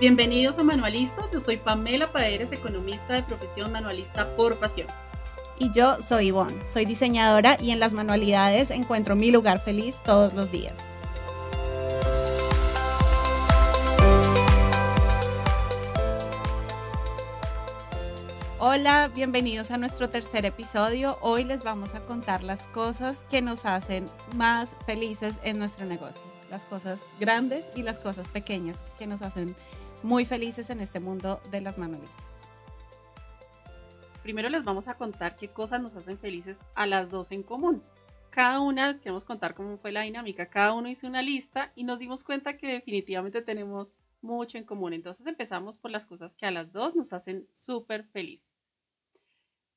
Bienvenidos a Manualistas, yo soy Pamela Paeres, economista de profesión manualista por pasión. Y yo soy Ivonne, soy diseñadora y en las manualidades encuentro mi lugar feliz todos los días. Hola, bienvenidos a nuestro tercer episodio. Hoy les vamos a contar las cosas que nos hacen más felices en nuestro negocio. Las cosas grandes y las cosas pequeñas que nos hacen muy felices en este mundo de las manualistas. Primero les vamos a contar qué cosas nos hacen felices a las dos en común. Cada una, queremos contar cómo fue la dinámica, cada uno hizo una lista y nos dimos cuenta que definitivamente tenemos mucho en común. Entonces empezamos por las cosas que a las dos nos hacen súper felices.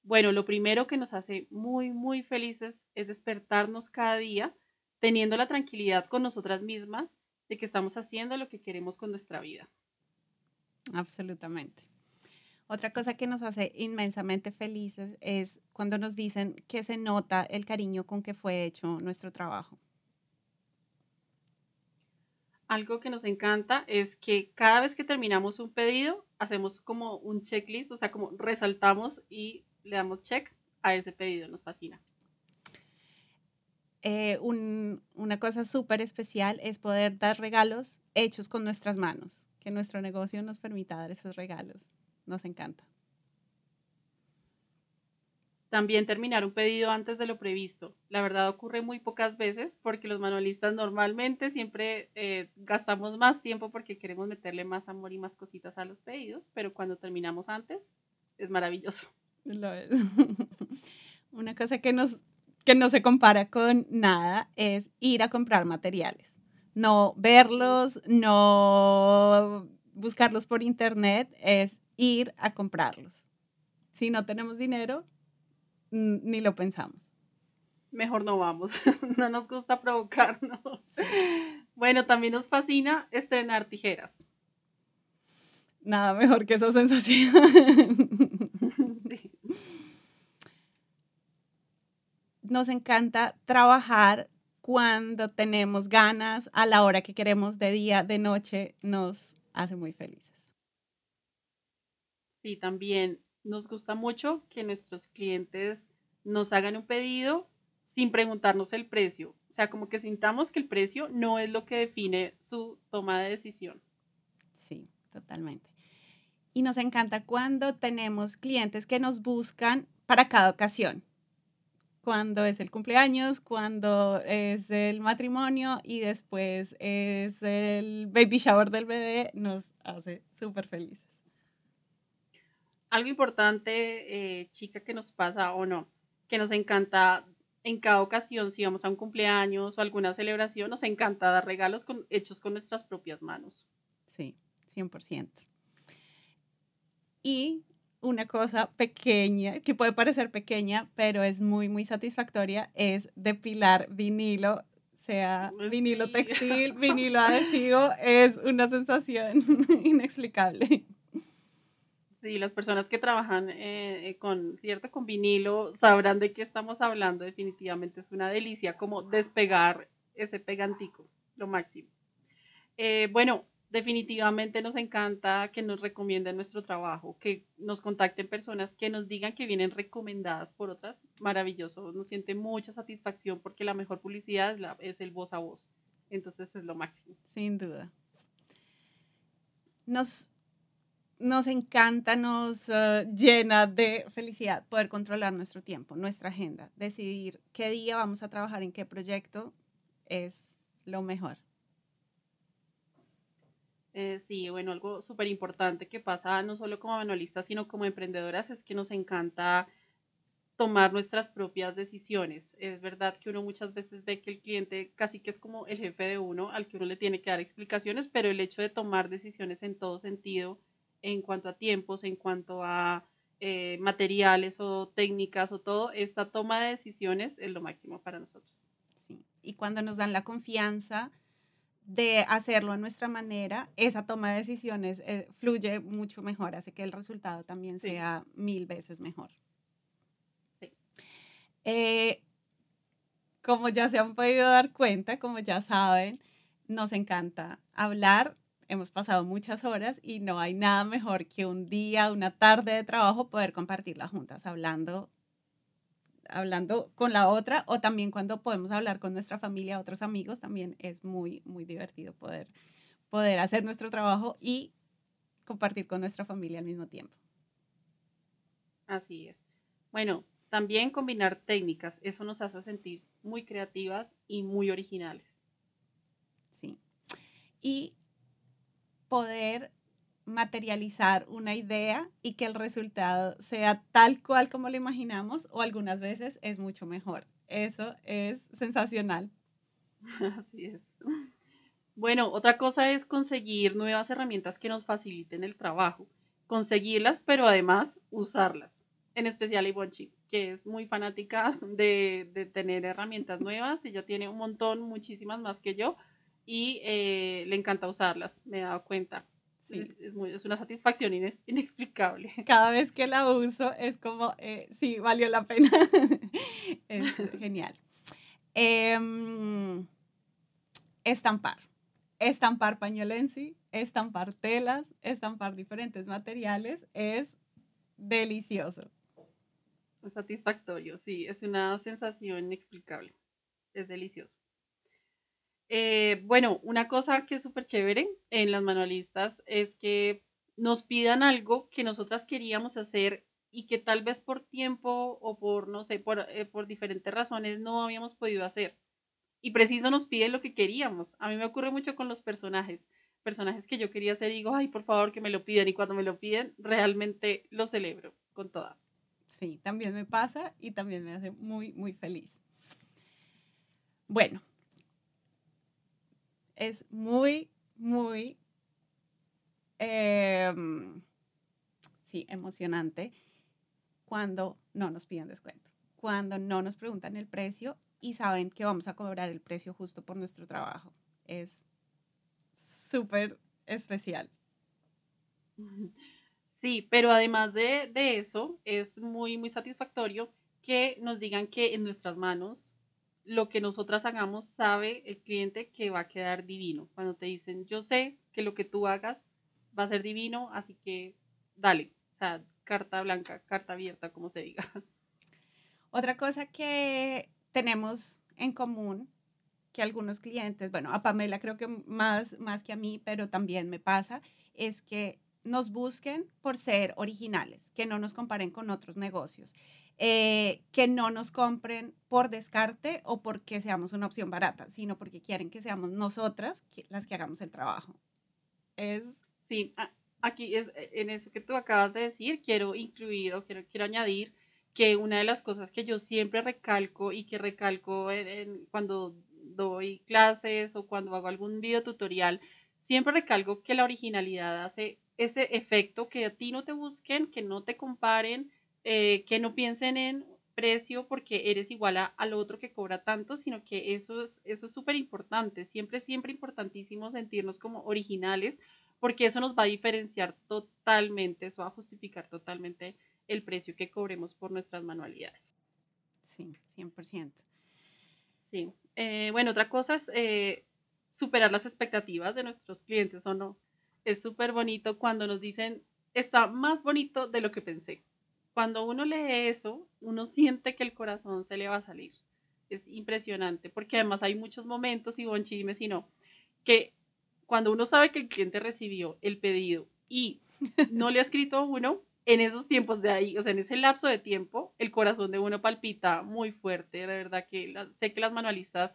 Bueno, lo primero que nos hace muy, muy felices es despertarnos cada día teniendo la tranquilidad con nosotras mismas de que estamos haciendo lo que queremos con nuestra vida. Absolutamente. Otra cosa que nos hace inmensamente felices es cuando nos dicen que se nota el cariño con que fue hecho nuestro trabajo. Algo que nos encanta es que cada vez que terminamos un pedido, hacemos como un checklist, o sea, como resaltamos y le damos check a ese pedido, nos fascina. Eh, una cosa súper especial es poder dar regalos hechos con nuestras manos que nuestro negocio nos permita dar esos regalos. Nos encanta. También terminar un pedido antes de lo previsto. La verdad ocurre muy pocas veces porque los manualistas normalmente siempre eh, gastamos más tiempo porque queremos meterle más amor y más cositas a los pedidos, pero cuando terminamos antes es maravilloso. Lo es. Una cosa que, nos, que no se compara con nada es ir a comprar materiales no verlos, no buscarlos por internet, es ir a comprarlos. Si no tenemos dinero, ni lo pensamos. Mejor no vamos, no nos gusta provocarnos. Bueno, también nos fascina estrenar tijeras. Nada mejor que esa sensación. Nos encanta trabajar cuando tenemos ganas, a la hora que queremos, de día, de noche, nos hace muy felices. Sí, también nos gusta mucho que nuestros clientes nos hagan un pedido sin preguntarnos el precio. O sea, como que sintamos que el precio no es lo que define su toma de decisión. Sí, totalmente. Y nos encanta cuando tenemos clientes que nos buscan para cada ocasión cuando es el cumpleaños, cuando es el matrimonio y después es el baby shower del bebé, nos hace súper felices. Algo importante, eh, chica, que nos pasa o no, que nos encanta en cada ocasión, si vamos a un cumpleaños o alguna celebración, nos encanta dar regalos hechos con nuestras propias manos. Sí, 100%. Y una cosa pequeña, que puede parecer pequeña, pero es muy, muy satisfactoria, es depilar vinilo, sea vinilo textil, vinilo adhesivo, es una sensación inexplicable. Sí, las personas que trabajan eh, eh, con, cierto, con vinilo sabrán de qué estamos hablando. Definitivamente es una delicia como despegar ese pegantico, lo máximo. Eh, bueno, definitivamente nos encanta que nos recomienden nuestro trabajo, que nos contacten personas que nos digan que vienen recomendadas por otras. Maravilloso, nos siente mucha satisfacción porque la mejor publicidad es, el voz a voz. Entonces es lo máximo. Sin duda. Nos, nos encanta, nos eh, llena de felicidad poder controlar nuestro tiempo, nuestra agenda, decidir qué día vamos a trabajar en qué proyecto es lo mejor. Eh, sí, bueno, algo súper importante que pasa no solo como manualistas, sino como emprendedoras es que nos encanta tomar nuestras propias decisiones. Es verdad que uno muchas veces ve que el cliente casi que es como el jefe de uno al que uno le tiene que dar explicaciones, pero el hecho de tomar decisiones en todo sentido, en cuanto a tiempos, en cuanto a eh, materiales o técnicas o todo, esta toma de decisiones es lo máximo para nosotros. Sí, y cuando nos dan la confianza de hacerlo a nuestra manera, esa toma de decisiones eh, fluye mucho mejor, hace que el resultado también sea mil veces mejor. Eh, como ya se han podido dar cuenta, como ya saben, nos encanta hablar, hemos pasado muchas horas y no hay nada mejor que un día, una tarde de trabajo poder compartirla juntas, hablando, hablando con la otra o también cuando podemos hablar con nuestra familia, otros amigos, también es muy, muy divertido poder, poder hacer nuestro trabajo y compartir con nuestra familia al mismo tiempo. Así es. Bueno, también combinar técnicas, eso nos hace sentir muy creativas y muy originales. Sí. Y poder materializar una idea y que el resultado sea tal cual como lo imaginamos o algunas veces es mucho mejor. Eso es sensacional. Bueno, otra cosa es conseguir nuevas herramientas que nos faciliten el trabajo. Conseguirlas, pero además usarlas. En especial Ivonchi, que es muy fanática de, de tener herramientas nuevas. Ella tiene un montón, muchísimas más que yo, y eh, le encanta usarlas, me he dado cuenta. Sí. Es, es, una satisfacción inexplicable. Cada vez que la uso es como, eh, sí, valió la pena. es genial. Eh, estampar. Estampar pañolensi, estampar telas, estampar diferentes materiales es delicioso. Es satisfactorio, sí, es una sensación inexplicable. Es delicioso. Eh, bueno, una cosa que es súper chévere en las manualistas es que nos pidan algo que nosotras queríamos hacer y que tal vez por tiempo o por, no sé, por, eh, por diferentes razones no habíamos podido hacer. Y preciso nos piden lo que queríamos. A mí me ocurre mucho con los personajes. Personajes que yo quería hacer y digo, ay, por favor que me lo piden. Y cuando me lo piden, realmente lo celebro con toda. Sí, también me pasa y también me hace muy, muy feliz. Bueno, es muy, muy, em, sí, emocionante cuando no nos piden descuento, cuando no nos preguntan el precio y saben que vamos a cobrar el precio justo por nuestro trabajo. Es súper especial. Sí, pero además de, de, eso, es muy, muy satisfactorio que nos digan que en nuestras manos lo que nosotras hagamos sabe el cliente que va a quedar divino. Cuando te dicen, yo sé que lo que tú hagas va a ser divino, así que dale, o sea, carta blanca, carta abierta, como se diga. Otra cosa que tenemos en común, que algunos clientes, bueno, a Pamela creo que más, más que a mí, pero también me pasa, es que nos busquen por ser originales, que no nos comparen con otros negocios. Eh, que no nos compren por descarte o porque seamos una opción barata, sino porque quieren que seamos nosotras las que hagamos el trabajo. Es... Sí, aquí es, e, en eso que tú acabas de decir, quiero incluir o quiero, quiero añadir que una de las cosas que yo siempre recalco y que recalco cuando doy clases o cuando hago algún video tutorial, siempre recalco que la originalidad hace ese efecto que a ti no te busquen, que no te comparen, eh, que no piensen en precio porque eres igual a, al otro que cobra tanto, sino que eso es eso es súper importante. Siempre, siempre importantísimo sentirnos como originales porque eso nos va a diferenciar totalmente, eso va a justificar totalmente el precio que cobremos por nuestras manualidades. Sí, 100%. Sí. Eh, bueno, otra cosa es eh, superar las expectativas de nuestros clientes o no. Es súper bonito cuando nos dicen, está más bonito de lo que pensé cuando uno lee eso, uno siente que el corazón se le va a salir. Es impresionante, porque además hay muchos momentos, y Bonchi, dime si no, que cuando uno sabe que el cliente recibió el pedido y no le ha escrito uno, en esos tiempos de ahí, o sea, en ese lapso de tiempo, el corazón de uno palpita muy fuerte. De verdad que sé que las manualistas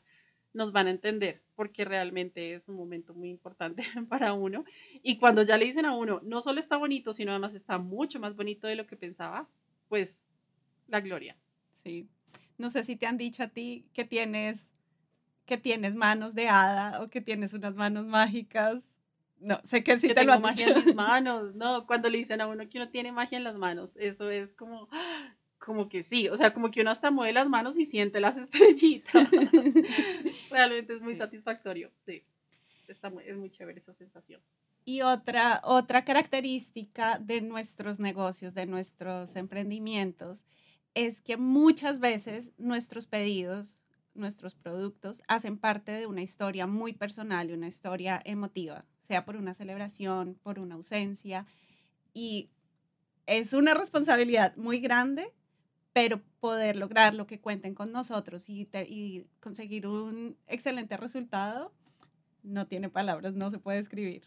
nos van a entender porque realmente es un momento muy importante para uno. Y cuando ya le dicen a uno, no solo está bonito, sino además está mucho más bonito de lo que pensaba, pues la gloria. Sí. No sé si te han dicho a ti que tienes que tienes manos de hada o que tienes unas manos mágicas. No, sé que sí te lo han magia en mis manos. No, cuando le dicen a uno que uno tiene magia en las manos, eso es como como que sí, o sea, como que uno hasta mueve las manos y siente las estrellitas. Realmente es muy satisfactorio, sí. Está muy, es muy chévere esa sensación. Y otra, otra característica de nuestros negocios, de nuestros emprendimientos, es que muchas veces nuestros pedidos, nuestros productos, hacen parte de una historia muy personal y una historia emotiva. sea por una celebración, por una ausencia. Y es una responsabilidad muy grande, pero poder lograr lo que cuenten con nosotros y, conseguir un excelente resultado, no tiene palabras, no se puede escribir.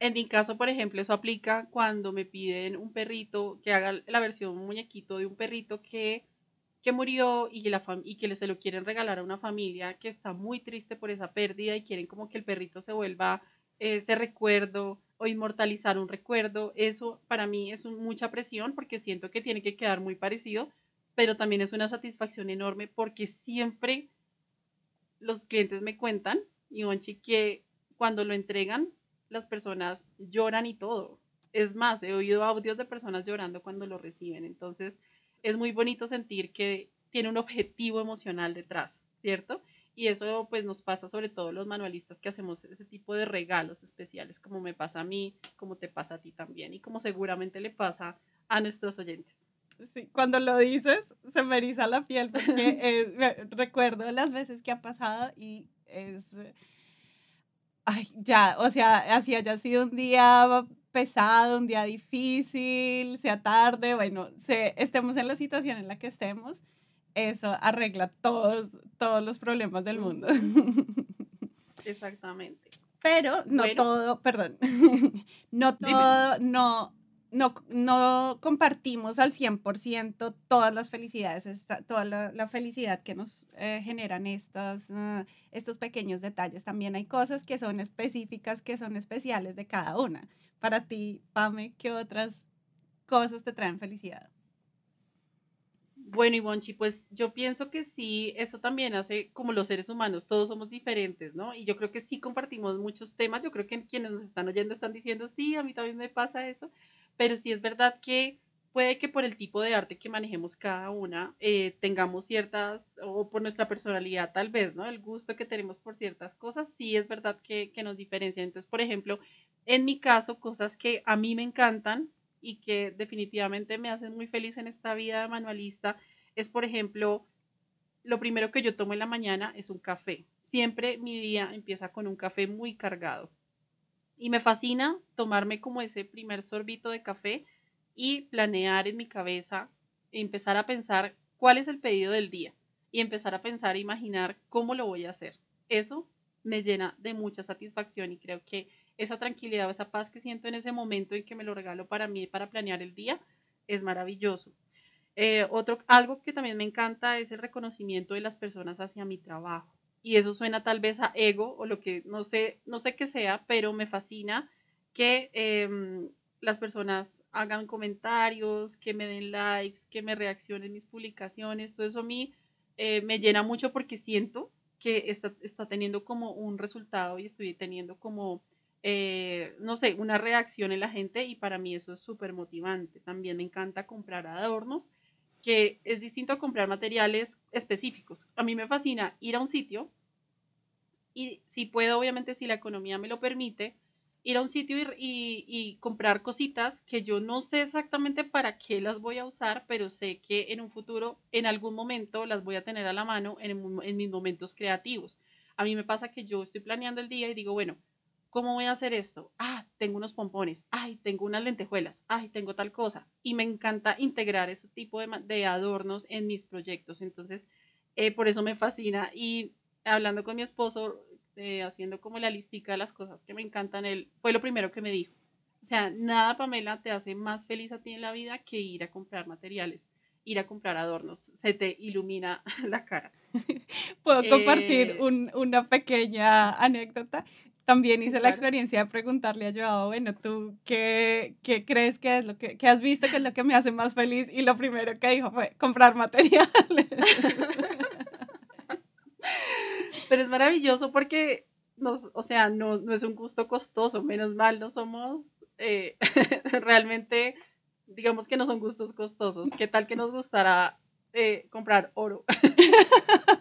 En mi caso, por ejemplo, eso aplica cuando me piden un perrito que haga la versión muñequito de un perrito que, que murió y la y que se lo quieren regalar a una familia que está muy triste por esa pérdida y quieren como que el perrito se vuelva ese recuerdo o inmortalizar un recuerdo. Eso para mí es mucha presión porque siento que tiene que quedar muy parecido, pero también es una satisfacción enorme porque siempre los clientes me cuentan, y que cuando lo entregan las personas lloran y todo. Es más, he oído audios de personas llorando cuando lo reciben. Entonces, es muy bonito sentir que tiene un objetivo emocional detrás, ¿cierto? Y eso pues nos pasa sobre todo los manualistas que hacemos ese tipo de regalos especiales, como me pasa a mí, como te pasa a ti también y como seguramente le pasa a nuestros oyentes. Sí, cuando lo dices se me eriza la piel porque recuerdo las veces que ha pasado y es ay, ya, o sea, así haya sido un día pesado, un día difícil, sea tarde, bueno, se, estemos en la situación en la que estemos, eso arregla todos, todos los problemas del mundo. Exactamente. Pero no todo, perdón, no todo, no, no, no compartimos al 100% todas las felicidades, toda la, felicidad que nos eh, generan estos, ah, estos pequeños detalles. También hay cosas que son específicas, que son especiales de cada una. Para ti, Pame, ¿qué otras cosas te traen felicidad? Bueno, Ivonchi, pues yo pienso que sí, eso también hace como los seres humanos, todos somos diferentes, ¿no? Y yo creo que sí compartimos muchos temas, yo creo que quienes nos están oyendo están diciendo, sí, a mí también me pasa eso, pero sí es verdad que puede que por el tipo de arte que manejemos cada una eh, tengamos ciertas, o por nuestra personalidad tal vez, ¿no? El gusto que tenemos por ciertas cosas, sí es verdad que, que nos diferencian. Entonces, por ejemplo, en mi caso, cosas que a mí me encantan y que definitivamente me hacen muy feliz en esta vida manualista es, por ejemplo, lo primero que yo tomo en la mañana es un café. Siempre mi día empieza con un café muy cargado. Y me fascina tomarme como ese primer sorbito de café y planear en mi cabeza, empezar a pensar cuál es el pedido del día y empezar a pensar, imaginar cómo lo voy a hacer. Eso me llena de mucha satisfacción y creo que esa tranquilidad o esa paz que siento en ese momento en que me lo regalo para mí, para planear el día, es maravilloso. Eh, otro, algo que también me encanta es el reconocimiento de las personas hacia mi trabajo y eso suena tal vez a ego o lo que no sé, no sé qué sea, pero me fascina que em, las personas hagan comentarios, que me den likes, que me reaccionen mis publicaciones, todo eso a mí eh, me llena mucho porque siento que está, está, teniendo como un resultado y estoy teniendo como, eh, no sé, una reacción en la gente y para mí eso es súper motivante. También me encanta comprar adornos que es distinto a comprar materiales específicos. A mí me fascina ir a un sitio y si puedo, obviamente si la economía me lo permite, ir a un sitio y, comprar cositas que yo no sé exactamente para qué las voy a usar, pero sé que en un futuro, en algún momento, las voy a tener a la mano en, en mis momentos creativos. A mí me pasa que yo estoy planeando el día y digo, bueno, ¿Cómo voy a hacer esto? Ah, tengo unos pompones. Ay, tengo unas lentejuelas. Ay, tengo tal cosa. Y me encanta integrar ese tipo de, adornos en mis proyectos. Entonces, eh, por eso me fascina. Y hablando con mi esposo, eh, haciendo como la listica de las cosas que me encantan, él fue lo primero que me dijo. O sea, nada, Pamela, te hace más feliz a ti en la vida que ir a comprar materiales, ir a comprar adornos. Se te ilumina la cara. Puedo compartir eh, una pequeña anécdota también hice la experiencia de preguntarle a Joao, bueno, ¿tú qué, qué crees que es lo que, has visto que es lo que me hace más feliz? Y lo primero que dijo fue comprar materiales. Pero es maravilloso porque, no, o sea, no, no es un gusto costoso, menos mal, no somos eh, realmente, digamos que no son gustos costosos. ¿Qué tal que nos gustará eh, comprar oro?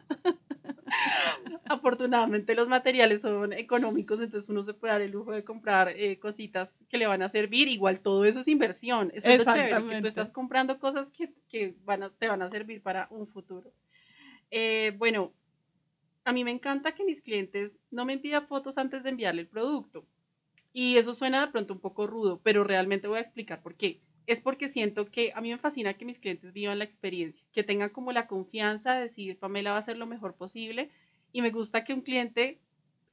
afortunadamente los materiales son económicos, entonces uno se puede dar el lujo de comprar eh, cositas que le van a servir. Igual todo eso es inversión. Eso es lo chévere, que tú estás comprando cosas que, que van a, te van a servir para un futuro. Eh, bueno, a mí me encanta que mis clientes no me pidan fotos antes de enviarle el producto. Y eso suena de pronto un poco rudo, pero realmente voy a explicar por qué. Es porque siento que a mí me fascina que mis clientes vivan la experiencia, que tengan como la confianza de decir, Pamela va a hacer lo mejor posible. Y me gusta que un cliente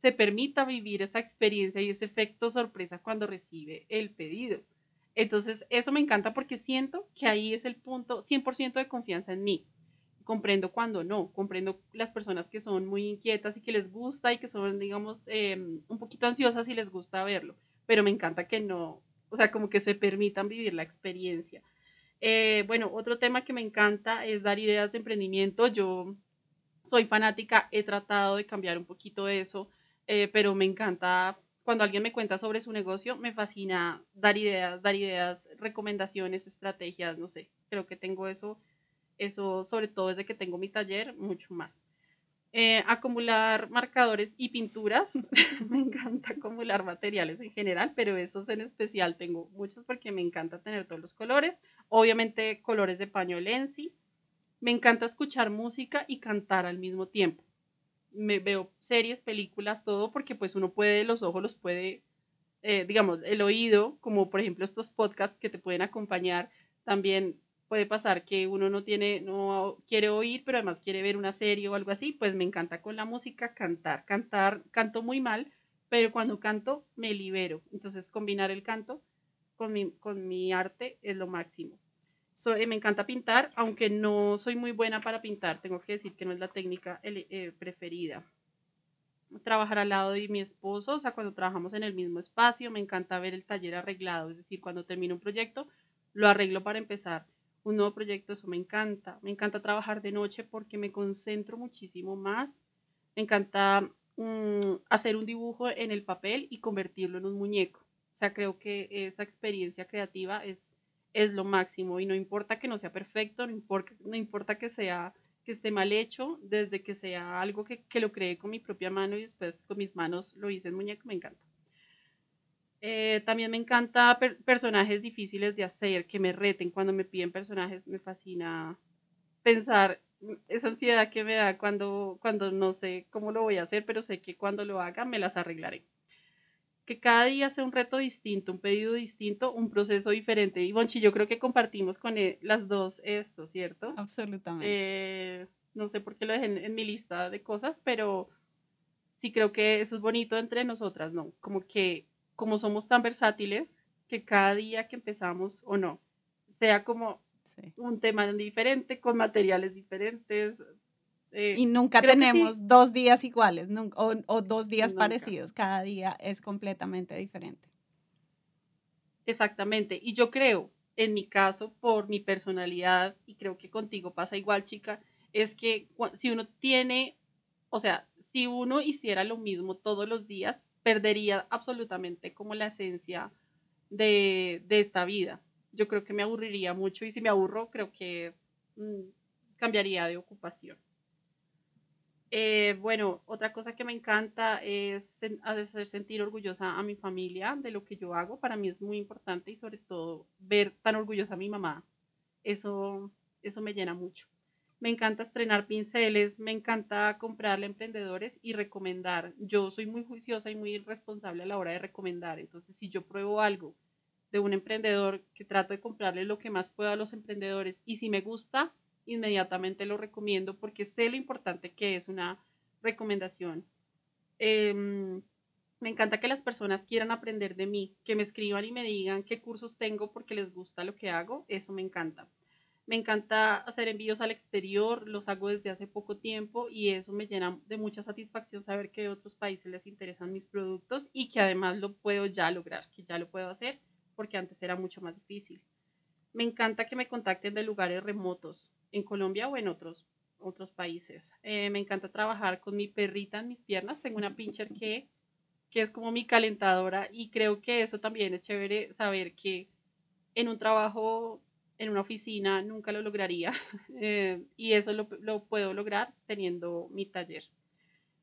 se permita vivir esa experiencia y ese efecto sorpresa cuando recibe el pedido. Entonces, eso me encanta porque siento que ahí es el punto 100% de confianza en mí comprendo cuando no, comprendo las personas que son muy inquietas y que les gusta y que son, digamos, em, un poquito ansiosas y les gusta verlo, pero me encanta que no, o sea, como que se permitan vivir la experiencia. Eh, bueno, otro tema que me encanta es dar ideas de emprendimiento. Yo soy fanática, he tratado de cambiar un poquito eso, eh, pero me encanta cuando alguien me cuenta sobre su negocio, me fascina dar ideas, dar ideas, recomendaciones, estrategias, no sé, creo que tengo eso eso sobre todo desde que tengo mi taller, mucho más. Eh, acumular marcadores y pinturas. me encanta acumular materiales en general, pero esos en especial tengo muchos porque me encanta tener todos los colores. Obviamente colores de paño Lenzi. Me encanta escuchar música y cantar al mismo tiempo. Me veo series, películas, todo porque pues uno puede, los ojos los puede, eh, digamos, el oído, como por ejemplo estos podcasts que te pueden acompañar, también puede pasar que uno no tiene, no quiere oír, pero además quiere ver una serie o algo así, pues me encanta con la música cantar. Cantar, canto muy mal, pero cuando canto me libero. Entonces combinar el canto con mi, con mi arte es lo máximo. Eh, me encanta pintar, aunque no soy muy buena para pintar, tengo que decir que no es la técnica eh, preferida. Trabajar al lado de mi esposo, o sea, cuando trabajamos en el mismo espacio, me encanta ver el taller arreglado, es decir, cuando termino un proyecto, lo arreglo para empezar un nuevo proyecto, eso me encanta. Me encanta trabajar de noche porque me concentro muchísimo más. Me encanta mm, hacer un dibujo en el papel y convertirlo en un muñeco. O sea, creo que esa experiencia creativa es, es lo máximo y no importa que no sea perfecto, no importa, que sea que esté mal hecho, desde que sea algo que, que lo creé con mi propia mano y después con mis manos lo hice en muñeco, me encanta. Eh, también me encanta personajes difíciles de hacer, que me reten cuando me piden personajes. Me fascina pensar esa ansiedad que me da cuando, cuando no sé cómo lo voy a hacer, pero sé que cuando lo haga me las arreglaré. Que cada día sea un reto distinto, un pedido distinto, un proceso diferente. Y Bonchi, yo creo que compartimos con e, las dos esto, ¿cierto? Absolutamente. Eh, no sé por qué lo dejé en, en mi lista de cosas, pero sí creo que eso es bonito entre nosotras, ¿no? Como que como somos tan versátiles, que cada día que empezamos o no, sea como un tema diferente, con materiales diferentes. Eh, y nunca tenemos dos días iguales o, dos días parecidos, cada día es completamente diferente. Exactamente, y yo creo, en mi caso, por mi personalidad, y creo que contigo pasa igual, chica, es que si uno tiene, o sea, si uno hiciera lo mismo todos los días, perdería absolutamente como la esencia de, esta vida. Yo creo que me aburriría mucho y si me aburro, creo que mm, cambiaría de ocupación. Eh, bueno, otra cosa que me encanta es hacer sentir orgullosa a mi familia de lo que yo hago. Para mí es muy importante y sobre todo ver tan orgullosa a mi mamá. Eso, eso me llena mucho. Me encanta estrenar pinceles, me encanta comprarle a emprendedores y recomendar. Yo soy muy juiciosa y muy responsable a la hora de recomendar. Entonces, si yo pruebo algo de un emprendedor, que trato de comprarle lo que más pueda a los emprendedores y si me gusta, inmediatamente lo recomiendo porque sé lo importante que es una recomendación. Em, me encanta que las personas quieran aprender de mí, que me escriban y me digan qué cursos tengo porque les gusta lo que hago. Eso me encanta. Me encanta hacer envíos al exterior, los hago desde hace poco tiempo y eso me llena de mucha satisfacción saber que a otros países les interesan mis productos y que además lo puedo ya lograr, que ya lo puedo hacer porque antes era mucho más difícil. Me encanta que me contacten de lugares remotos, en Colombia o en otros, otros países. Eh, me encanta trabajar con mi perrita en mis piernas. Tengo una pincher que, que es como mi calentadora y creo que eso también es chévere saber que en un trabajo en una oficina nunca lo lograría eh, y eso lo, lo, puedo lograr teniendo mi taller.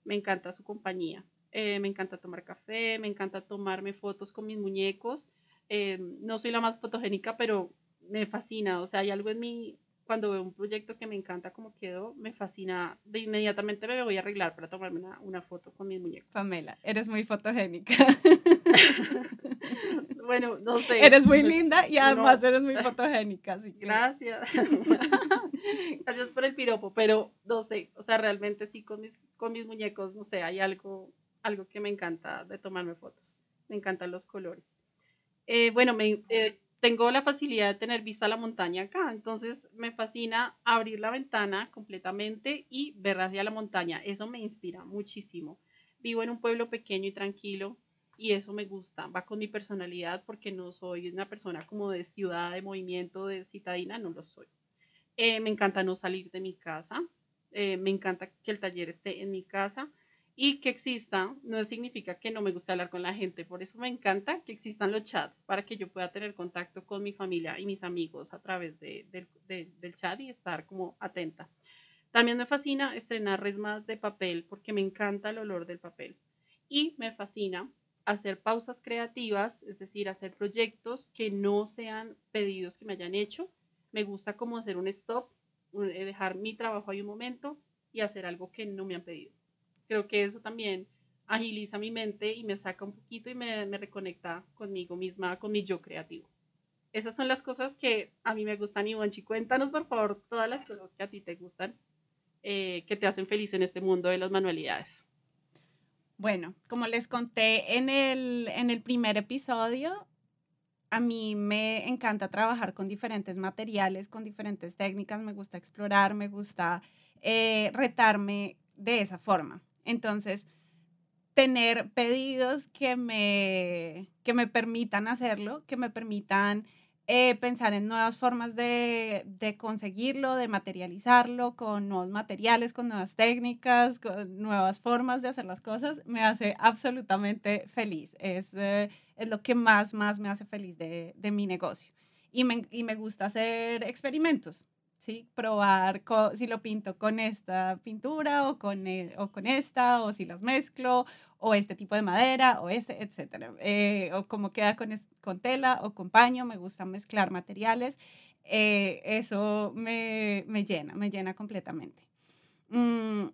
Me encanta su compañía, eh, me encanta tomar café, me encanta tomarme fotos con mis muñecos. Eh, no soy la más fotogénica, pero me fascina, o sea, hay algo en mí cuando veo un proyecto que me encanta como quedó, me fascina, de inmediatamente me voy a arreglar para tomarme una, una foto con mis muñecos. Pamela, eres muy fotogénica. bueno, no sé. Eres muy linda y además eres muy fotogénica, así que... Gracias. Gracias por el piropo, pero no sé, o sea, realmente sí con mis, con mis muñecos, no sé, hay algo, algo que me encanta de tomarme fotos. Me encantan los colores. Eh, bueno, me, eh, tengo la facilidad de tener vista a la montaña acá, entonces me fascina abrir la ventana completamente y ver hacia la montaña. Eso me inspira muchísimo. Vivo en un pueblo pequeño y tranquilo y eso me gusta. Va con mi personalidad porque no soy una persona como de ciudad, de movimiento, de citadina, no lo soy. Eh, me encanta no salir de mi casa. Eh, me encanta que el taller esté en mi casa y que exista no significa que no me guste hablar con la gente, por eso me encanta que existan los chats para que yo pueda tener contacto con mi familia y mis amigos a través de, del chat y estar como atenta. También me fascina estrenar resmas de papel porque me encanta el olor del papel y me fascina hacer pausas creativas, es decir, hacer proyectos que no sean pedidos que me hayan hecho. Me gusta como hacer un stop, eh, dejar mi trabajo ahí un momento y hacer algo que no me han pedido creo que eso también agiliza mi mente y me saca un poquito y me, reconecta conmigo misma, con mi yo creativo. Esas son las cosas que a mí me gustan, Ivonchi. Cuéntanos, por favor, todas las cosas que a ti te gustan, eh, que te hacen feliz en este mundo de las manualidades. Bueno, como les conté en el, en el primer episodio, a mí me encanta trabajar con diferentes materiales, con diferentes técnicas, me gusta explorar, me gusta eh, retarme de esa forma. Entonces, tener pedidos que me, que me permitan hacerlo, que me permitan eh, pensar en nuevas formas de, de, conseguirlo, de materializarlo, con nuevos materiales, con nuevas técnicas, con nuevas formas de hacer las cosas, me hace absolutamente feliz. Es, eh, es lo que más, más me hace feliz de, de mi negocio. Y me, y me gusta hacer experimentos. ¿Sí? Probar si lo pinto con esta pintura o con, e, o con esta, o si las mezclo, o este tipo de madera, o este, etcétera. Eh, o cómo queda con, con tela o con paño, me gusta mezclar materiales. Eh, eso me, me, llena, me llena completamente. Mm,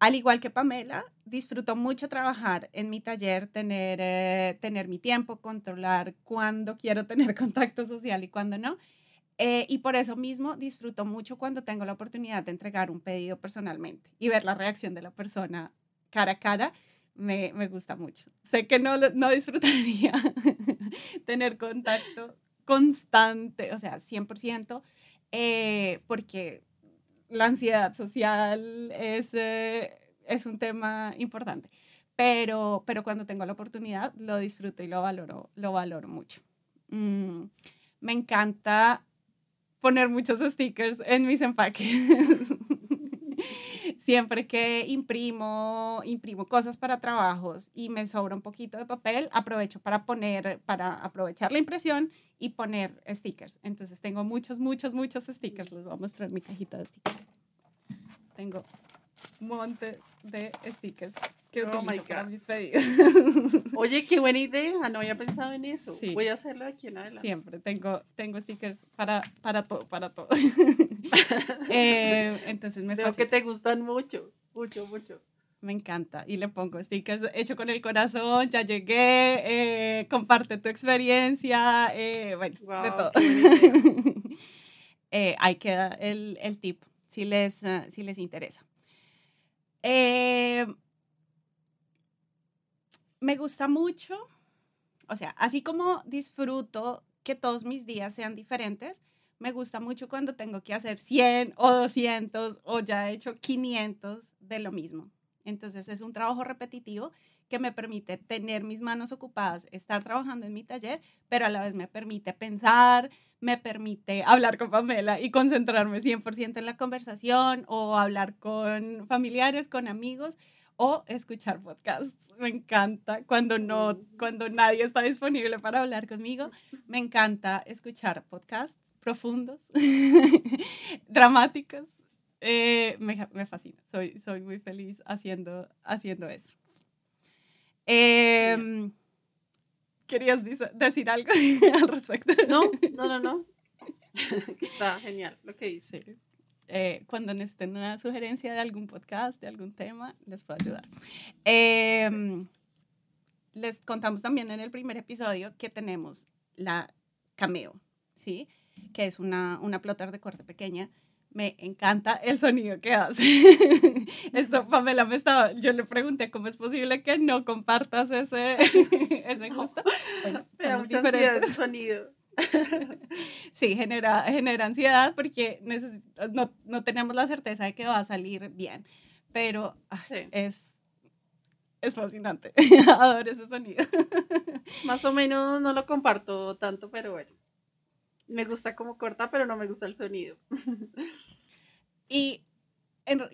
al igual que Pamela, disfruto mucho trabajar en mi taller, tener, eh, tener mi tiempo, controlar cuándo quiero tener contacto social y cuándo no. Eh, y por eso mismo disfruto mucho cuando tengo la oportunidad de entregar un pedido personalmente y ver la reacción de la persona cara a cara. Me, me gusta mucho. Sé que no, no disfrutaría tener contacto constante, o sea, 100%, eh, porque la ansiedad social es, eh, es un tema importante. Pero, pero cuando tengo la oportunidad, lo disfruto y lo valoro, lo valoro mucho. Mm, me encanta poner muchos stickers en mis empaques. Siempre que imprimo, imprimo cosas para trabajos y me sobra un poquito de papel, aprovecho para poner, para aprovechar la impresión y poner stickers. Entonces tengo muchos, muchos, muchos stickers. Les voy a mostrar mi cajita de stickers. Tengo montes de stickers que oh utilizo para mis pedidos. Oye, qué buena idea, no había pensado en eso. Voy a hacerlo aquí en adelante. Siempre tengo, tengo stickers para, para todo, para todo. eh, entonces me Veo que te gustan mucho, mucho, mucho. Me encanta y le pongo stickers hecho con el corazón, ya llegué, eh, comparte tu experiencia, eh, bueno, de todo. ahí queda el, el tip si les, uh, si les interesa. Eh, me gusta mucho, o sea, así como disfruto que todos mis días sean diferentes, me gusta mucho cuando tengo que hacer 100 o 200 o ya he hecho 500 de lo mismo. Entonces es un trabajo repetitivo que me permite tener mis manos ocupadas, estar trabajando en mi taller, pero a la vez me permite pensar, me permite hablar con Pamela y concentrarme 100% en la conversación o hablar con familiares, con amigos o escuchar podcasts. Me encanta cuando no cuando nadie está disponible para hablar conmigo, me encanta escuchar podcasts profundos, dramáticos. Eh, me, me, fascina, soy, soy muy feliz haciendo, haciendo eso. Eh, ¿Querías decir algo al respecto? No, no, no, no. Está genial lo que dice. Sí. Eh, cuando necesiten una sugerencia de algún podcast, de algún tema, les puedo ayudar. Em, les contamos también en el primer episodio que tenemos la Cameo, ¿sí? Que es una, una plotter de corte pequeña. Me encanta el sonido que hace. Esto, Pamela me estaba, yo le pregunté cómo es posible que no compartas ese, ese gusto. Bueno, ese sonido. Sí, genera, genera ansiedad porque no, no, tenemos la certeza de que va a salir bien, pero Sí. es, es fascinante. Adoro ese sonido. Más o menos no lo comparto tanto, pero bueno. Me gusta como corta, pero no me gusta el sonido. Y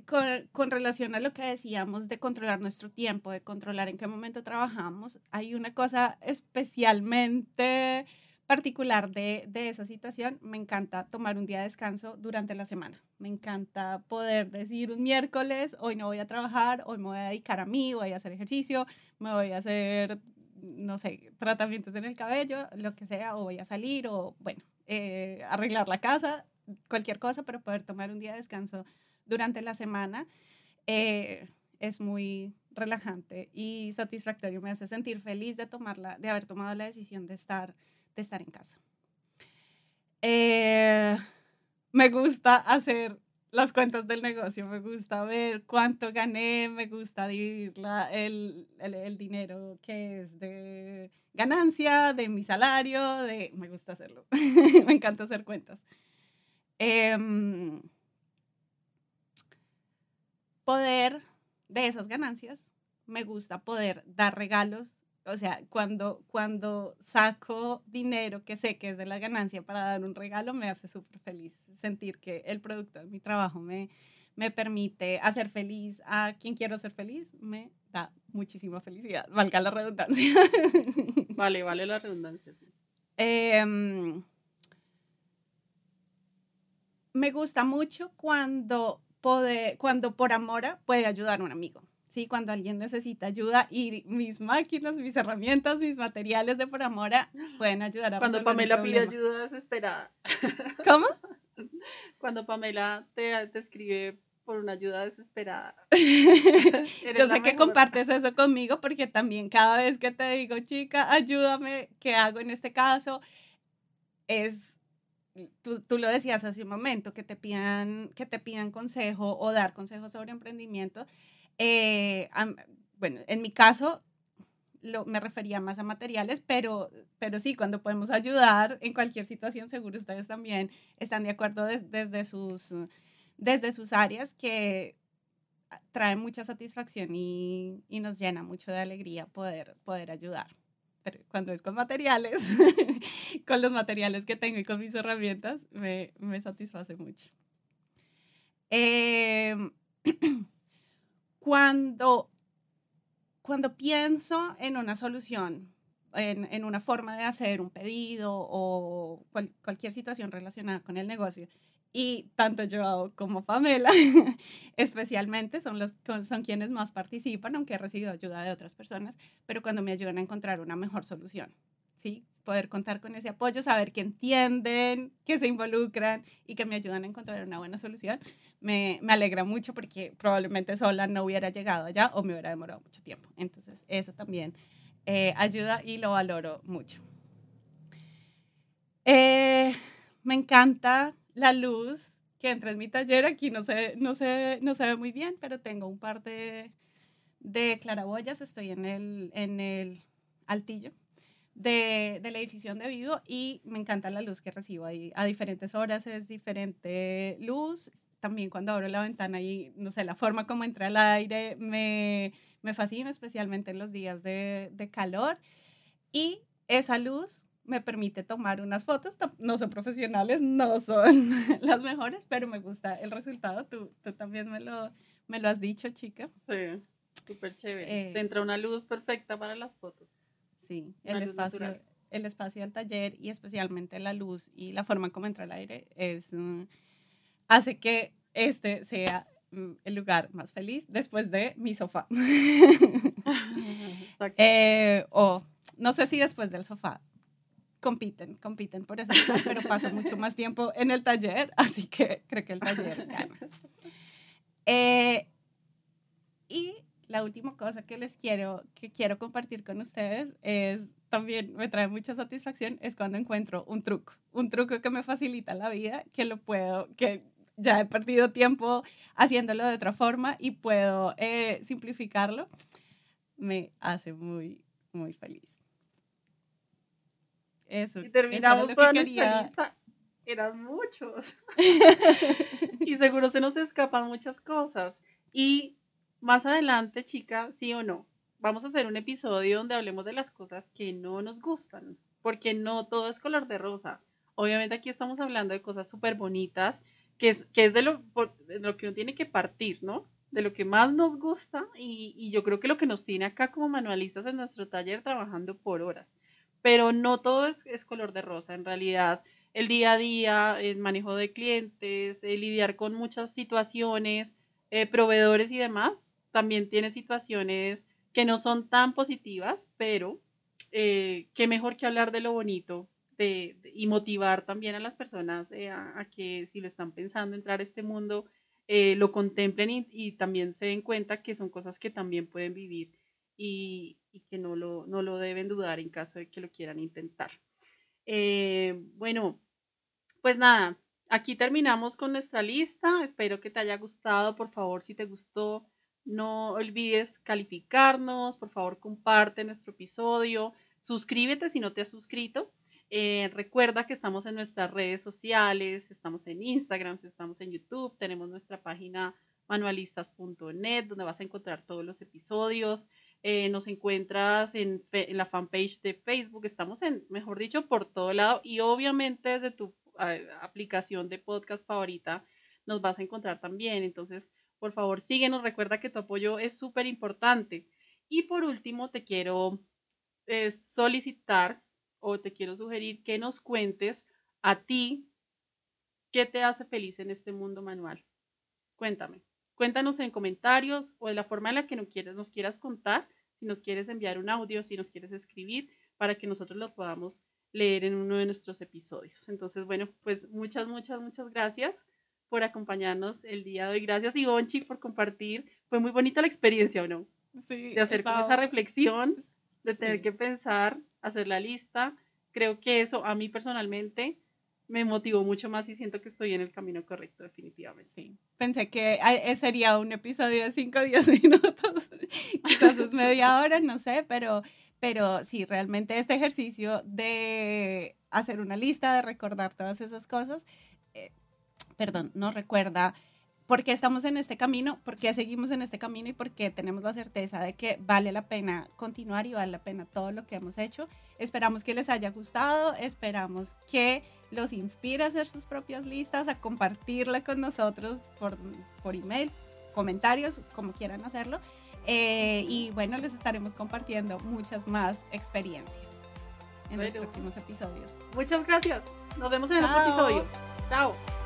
con, con relación a lo que decíamos de controlar nuestro tiempo, de controlar en qué momento trabajamos, hay una cosa especialmente particular de, de esa situación. Me encanta tomar un día de descanso durante la semana. Me encanta poder decir un miércoles, hoy no voy a trabajar, hoy me voy a dedicar a mí, voy a hacer ejercicio, me voy a hacer, no sé, tratamientos en el cabello, lo que sea, o voy a salir, o bueno, eh, arreglar la casa, cualquier cosa, pero poder tomar un día de descanso durante la semana eh, es muy relajante y satisfactorio. Me hace sentir feliz de tomarla, de haber tomado la decisión de estar, de estar en casa. Eh, me gusta hacer las cuentas del negocio, me gusta ver cuánto gané, me gusta dividir la- el, el- el dinero que es de ganancia, de mi salario, de, me gusta hacerlo, me encanta hacer cuentas. Em, poder de esas ganancias, me gusta poder dar regalos. O sea, cuando, cuando saco dinero que sé que es de la ganancia para dar un regalo, me hace súper feliz sentir que el producto de mi trabajo me, me permite hacer feliz a quien quiero hacer feliz, me da muchísima felicidad, valga la redundancia. Vale, vale la redundancia. Em, me gusta mucho cuando, pode- cuando por amor puede ayudar a un amigo. Sí, cuando alguien necesita ayuda y mis máquinas, mis herramientas, mis materiales de por amor pueden ayudar a Cuando Pamela pide ayuda desesperada. ¿Cómo? Cuando Pamela te, te escribe por una ayuda desesperada. Yo sé que compartes eso conmigo porque también cada vez que te digo, chica, ayúdame, ¿qué hago en este caso? Es, tú, tú lo decías hace un momento, que te pidan, que te pidan consejo o dar consejos sobre emprendimiento. Eh, am- bueno, en mi caso lo, me refería más a materiales, pero, pero sí, cuando podemos ayudar en cualquier situación, seguro ustedes también están de acuerdo des- desde, sus, desde sus áreas que trae mucha satisfacción y, y nos llena mucho de alegría poder, poder ayudar. Pero cuando es con materiales, con los materiales que tengo y con mis herramientas, me, me satisface mucho. Em, cuando, cuando pienso en una solución, en, en una forma de hacer un pedido o cual- cualquier situación relacionada con el negocio, y tanto yo como Pamela, especialmente, son, los, son quienes más participan, aunque he recibido ayuda de otras personas, pero cuando me ayudan a encontrar una mejor solución. ¿sí? Poder contar con ese apoyo, saber que entienden, que se involucran y que me ayudan a encontrar una buena solución, me, me alegra mucho porque probablemente sola no hubiera llegado allá o me hubiera demorado mucho tiempo. Entonces, eso también eh, ayuda y lo valoro mucho. Eh, me encanta la luz que entra en mi taller. Aquí no se, no se, no se ve muy bien, pero tengo un par de, de claraboyas. Estoy en el, en el altillo de, del edificio donde vivo y me encanta la luz que recibo ahí. A diferentes horas es diferente luz. También cuando abro la ventana y, no sé, la forma como entra el aire me, me fascina, especialmente en los días de, de calor. Y esa luz me permite tomar unas fotos. No son profesionales, no son las mejores, pero me gusta el resultado. Tú, tú también me lo, me lo has dicho, chica. Sí, súper chévere. Eh, Te entra una luz perfecta para las fotos. Sí, Una el espacio, natural. el espacio del taller y especialmente la luz y la forma como entra el aire es, mm, hace que este sea mm, el lugar más feliz después de mi sofá. Eh, o no sé si después del sofá. compiten, compiten por ese lugar, pero paso mucho más tiempo en el taller, así que creo que el taller gana. Eh, y la última cosa que les quiero, que quiero compartir con ustedes es, también me trae mucha satisfacción, es cuando encuentro un truco, un truco que me facilita la vida, que lo puedo, que ya he perdido tiempo haciéndolo de otra forma y puedo eh, simplificarlo, me hace muy, muy feliz. Eso. Y terminamos eso con quería. Eran muchos. y seguro se nos escapan muchas cosas. Y más adelante, chica, sí o no, vamos a hacer un episodio donde hablemos de las cosas que no nos gustan, porque no todo es color de rosa. Obviamente aquí estamos hablando de cosas súper bonitas, que es, que es de, lo, lo que uno tiene que partir, ¿no? De lo que más nos gusta y, y yo creo que lo que nos tiene acá como manualistas en nuestro taller trabajando por horas. Pero no todo es, es color de rosa, en realidad el día a día, el manejo de clientes, el lidiar con muchas situaciones, eh, proveedores y demás, también tiene situaciones que no son tan positivas, pero eh, qué mejor que hablar de lo bonito de, y motivar también a las personas eh, a, que si lo están pensando entrar a este mundo, eh, lo contemplen y, también se den cuenta que son cosas que también pueden vivir y, y que no lo, no lo, deben dudar en caso de que lo quieran intentar. bueno, pues nada, aquí terminamos con nuestra lista. Espero que te haya gustado. Por favor, si te gustó, no olvides calificarnos, por favor comparte nuestro episodio, suscríbete si no te has suscrito. Eh, recuerda que estamos en nuestras redes sociales, estamos en Instagram, estamos en YouTube, tenemos nuestra página manualistas.net donde vas a encontrar todos los episodios. Eh, nos encuentras en, la fanpage de Facebook, estamos en, mejor dicho, por todo lado y obviamente desde tu aplicación de podcast favorita nos vas a encontrar también. Entonces, por favor, síguenos. Recuerda que tu apoyo es súper importante. Y por último, te quiero eh, solicitar o te quiero sugerir que nos cuentes a ti qué te hace feliz en este mundo manual. Cuéntame. Cuéntanos en comentarios o de la forma en la que nos quieres, nos quieras contar, si nos quieres enviar un audio, si nos quieres escribir, para que nosotros lo podamos leer en uno de nuestros episodios. Entonces, bueno, pues muchas, muchas, muchas gracias por acompañarnos el día de hoy. Gracias, Ivonchi, por compartir. Fue muy bonita la experiencia, ¿o no? Sí. De hacer esa reflexión, de tener que pensar, hacer la lista. Creo que eso a mí personalmente me motivó mucho más y siento que estoy en el camino correcto, definitivamente. Sí. Pensé que eh, sería un episodio de 5 o 10 minutos, quizás es media hora, no sé, pero, pero sí, realmente este ejercicio de hacer una lista, de recordar todas esas cosas, perdón, nos recuerda por qué estamos en este camino, por qué seguimos en este camino y por qué tenemos la certeza de que vale la pena continuar y vale la pena todo lo que hemos hecho. Esperamos que les haya gustado, esperamos que los inspire a hacer sus propias listas, a compartirla con nosotros por, por email, comentarios, como quieran hacerlo. Eh, y bueno, les estaremos compartiendo muchas más experiencias en los próximos episodios. Muchas gracias. Nos vemos en el próximo episodio. Chao.